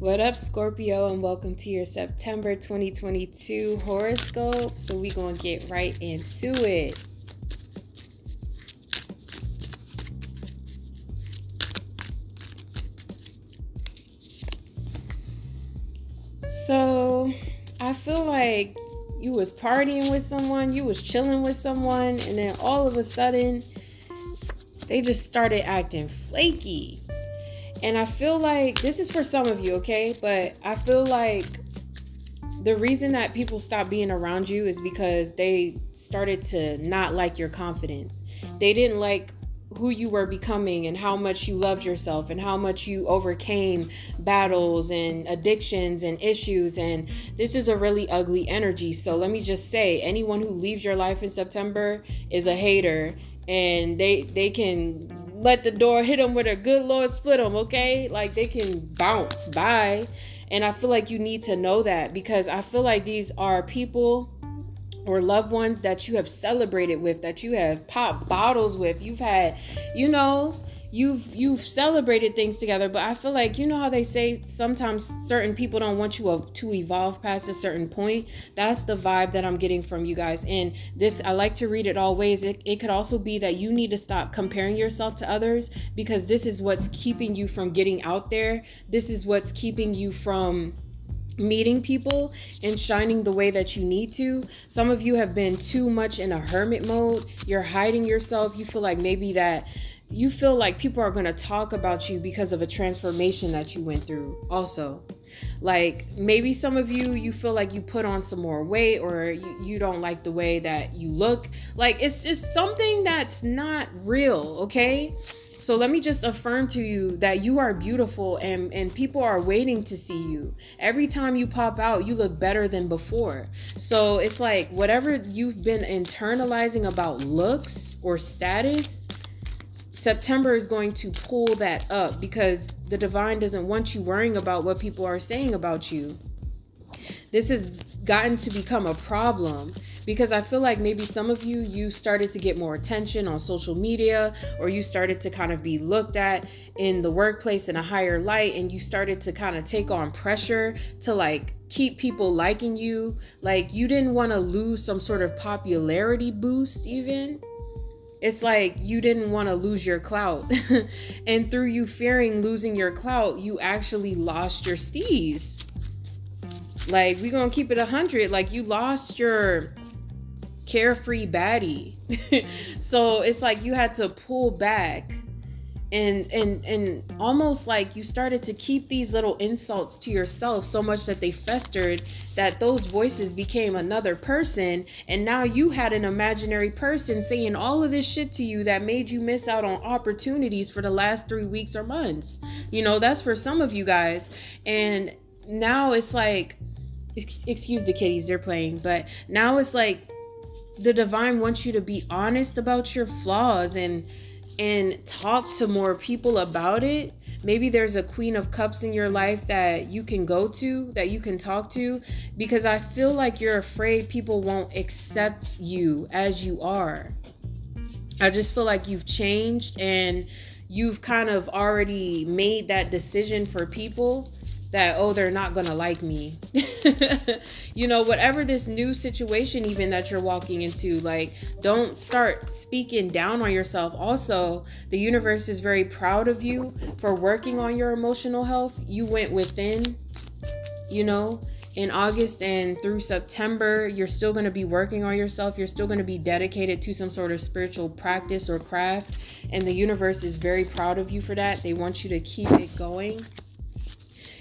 What up, Scorpio, and welcome to your September 2022 horoscope. So, we're going to get right into it. So, I feel like you was partying with someone, you was chilling with someone, and then all of a sudden, they just started acting flaky and I feel like this is for some of you, okay? But I feel like the reason that people stop being around you is because they started to not like your confidence. They didn't like who you were becoming and how much you loved yourself and how much you overcame battles and addictions and issues and this is a really ugly energy so let me just say anyone who leaves your life in September is a hater and they they can let the door hit them with a good Lord split them, okay? Like they can bounce by. And I feel like you need to know that because I feel like these are people or loved ones that you have celebrated with, that you have popped bottles with. You've had, you know, you've you've celebrated things together but i feel like you know how they say sometimes certain people don't want you to evolve past a certain point that's the vibe that i'm getting from you guys and this i like to read it all ways it, it could also be that you need to stop comparing yourself to others because this is what's keeping you from getting out there this is what's keeping you from meeting people and shining the way that you need to. Some of you have been too much in a hermit mode. You're hiding yourself. You feel like maybe that you feel like people are going to talk about you because of a transformation that you went through also like maybe some of you you feel like you put on some more weight or you, you don't like the way that you look like it's just something that's not real okay so let me just affirm to you that you are beautiful and, and people are waiting to see you. Every time you pop out, you look better than before. So it's like whatever you've been internalizing about looks or status, September is going to pull that up because the divine doesn't want you worrying about what people are saying about you. This has gotten to become a problem because I feel like maybe some of you you started to get more attention on social media or you started to kind of be looked at in the workplace in a higher light and you started to kind of take on pressure to like keep people liking you like you didn't want to lose some sort of popularity boost even it's like you didn't want to lose your clout. and through you fearing losing your clout, you actually lost your steez. Like, we're going to keep it 100. Like, you lost your carefree baddie. so it's like you had to pull back and and and almost like you started to keep these little insults to yourself so much that they festered that those voices became another person and now you had an imaginary person saying all of this shit to you that made you miss out on opportunities for the last 3 weeks or months. You know that's for some of you guys. And now it's like excuse the kitties they're playing but now it's like the divine wants you to be honest about your flaws and and talk to more people about it. Maybe there's a queen of cups in your life that you can go to, that you can talk to, because I feel like you're afraid people won't accept you as you are. I just feel like you've changed and you've kind of already made that decision for people that oh they're not gonna like me you know whatever this new situation even that you're walking into like don't start speaking down on yourself also the universe is very proud of you for working on your emotional health you went within you know in August and through September, you're still going to be working on yourself. You're still going to be dedicated to some sort of spiritual practice or craft. And the universe is very proud of you for that. They want you to keep it going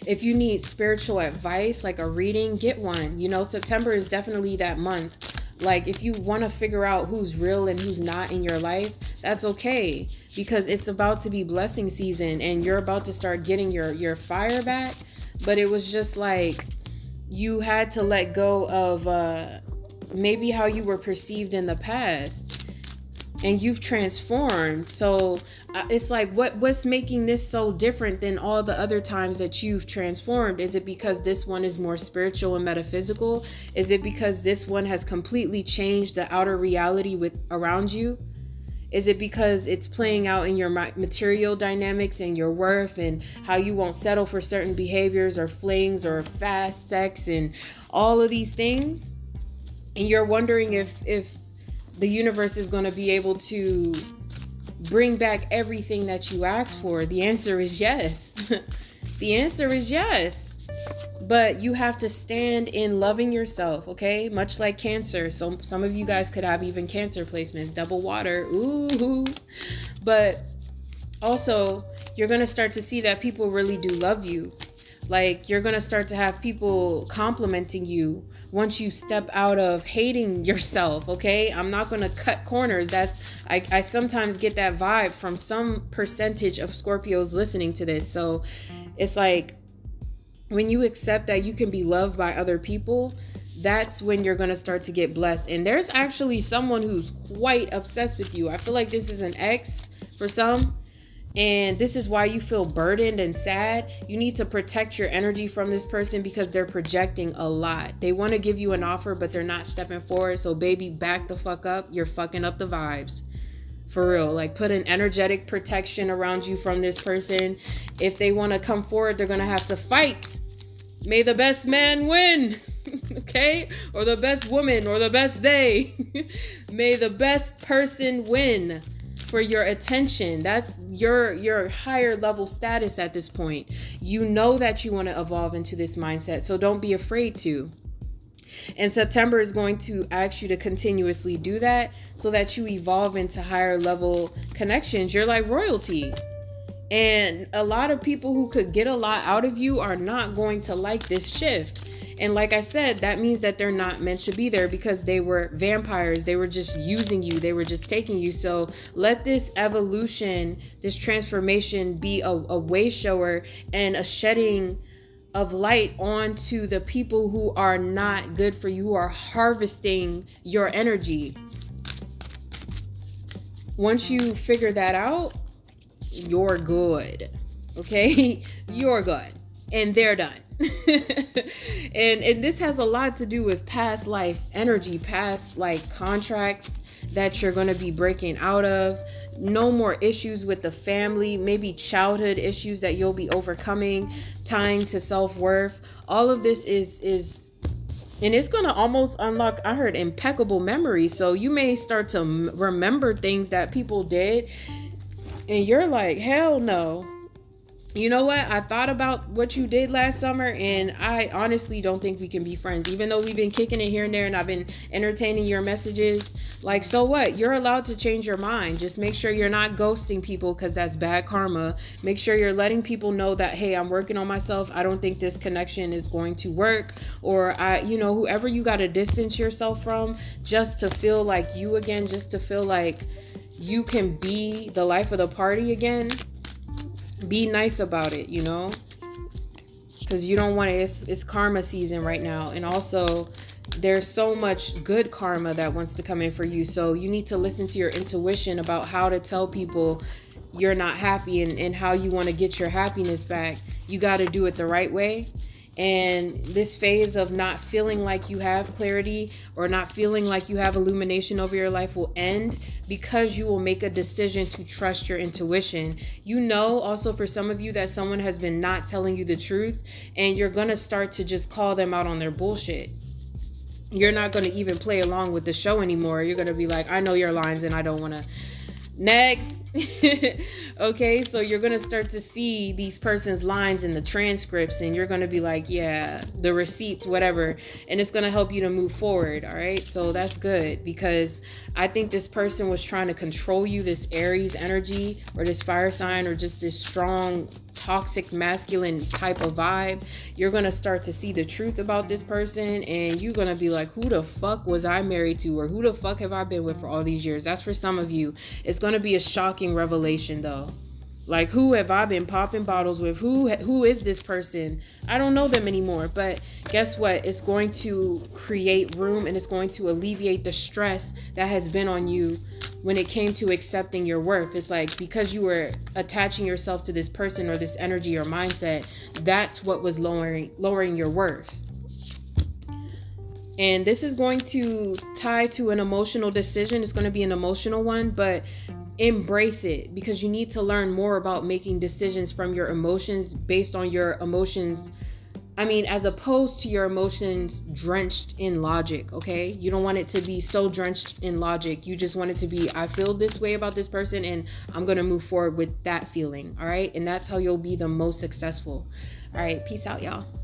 if you need spiritual advice, like a reading, get one. You know, September is definitely that month. Like, if you want to figure out who's real and who's not in your life, that's okay because it's about to be blessing season and you're about to start getting your your fire back. But it was just like you had to let go of uh, maybe how you were perceived in the past and you've transformed. So uh, it's like what what's making this so different than all the other times that you've transformed? Is it because this one is more spiritual and metaphysical? Is it because this one has completely changed the outer reality with around you? Is it because it's playing out in your material dynamics and your worth and how you won't settle for certain behaviors or flings or fast sex and all of these things? And you're wondering if if the universe is going to be able to bring back everything that you asked for? The answer is yes. the answer is yes. But you have to stand in loving yourself, okay? Much like cancer. So some of you guys could have even cancer placements, double water. Ooh. But also, you're going to start to see that people really do love you. Like you're going to start to have people complimenting you once you step out of hating yourself, okay? I'm not going to cut corners. That's I I sometimes get that vibe from some percentage of Scorpios listening to this. So it's like when you accept that you can be loved by other people, that's when you're going to start to get blessed. And there's actually someone who's quite obsessed with you. I feel like this is an ex for some and this is why you feel burdened and sad. You need to protect your energy from this person because they're projecting a lot. They want to give you an offer, but they're not stepping forward. So, baby, back the fuck up. You're fucking up the vibes. For real. Like, put an energetic protection around you from this person. If they want to come forward, they're going to have to fight. May the best man win. okay? Or the best woman or the best day. May the best person win for your attention. That's your your higher level status at this point. You know that you want to evolve into this mindset, so don't be afraid to. And September is going to ask you to continuously do that so that you evolve into higher level connections. You're like royalty. And a lot of people who could get a lot out of you are not going to like this shift and like I said, that means that they're not meant to be there because they were vampires. They were just using you, they were just taking you. So let this evolution, this transformation be a, a way shower and a shedding of light onto the people who are not good for you, who are harvesting your energy. Once you figure that out, you're good. Okay? you're good. And they're done. and and this has a lot to do with past life energy, past like contracts that you're going to be breaking out of. No more issues with the family, maybe childhood issues that you'll be overcoming, tying to self-worth. All of this is is and it's going to almost unlock i heard impeccable memory so you may start to m- remember things that people did and you're like hell no you know what? I thought about what you did last summer, and I honestly don't think we can be friends. Even though we've been kicking it here and there, and I've been entertaining your messages, like, so what? You're allowed to change your mind. Just make sure you're not ghosting people because that's bad karma. Make sure you're letting people know that, hey, I'm working on myself. I don't think this connection is going to work. Or, I, you know, whoever you got to distance yourself from just to feel like you again, just to feel like you can be the life of the party again be nice about it, you know? Because you don't want to, it's, it's karma season right now. And also, there's so much good karma that wants to come in for you. So you need to listen to your intuition about how to tell people you're not happy and, and how you want to get your happiness back. You got to do it the right way and this phase of not feeling like you have clarity or not feeling like you have illumination over your life will end because you will make a decision to trust your intuition. You know, also for some of you, that someone has been not telling you the truth, and you're gonna start to just call them out on their bullshit. You're not gonna even play along with the show anymore. You're gonna be like, I know your lines and I don't wanna. Next. okay, so you're going to start to see these person's lines in the transcripts, and you're going to be like, yeah, the receipts, whatever, and it's going to help you to move forward. All right, so that's good because I think this person was trying to control you, this Aries energy, or this fire sign, or just this strong, toxic, masculine type of vibe. You're going to start to see the truth about this person, and you're going to be like, who the fuck was I married to, or who the fuck have I been with for all these years? That's for some of you. It's going to be a shock shocking revelation though. Like who have I been popping bottles with? Who who is this person? I don't know them anymore, but guess what? It's going to create room and it's going to alleviate the stress that has been on you when it came to accepting your worth. It's like because you were attaching yourself to this person or this energy or mindset, that's what was lowering lowering your worth. And this is going to tie to an emotional decision. It's going to be an emotional one, but embrace it because you need to learn more about making decisions from your emotions based on your emotions I mean, as opposed to your emotions drenched in logic, okay? You don't want it to be so drenched in logic. You just want it to be, I feel this way about this person and I'm gonna move forward with that feeling, all right? And that's how you'll be the most successful. All right, peace out, y'all.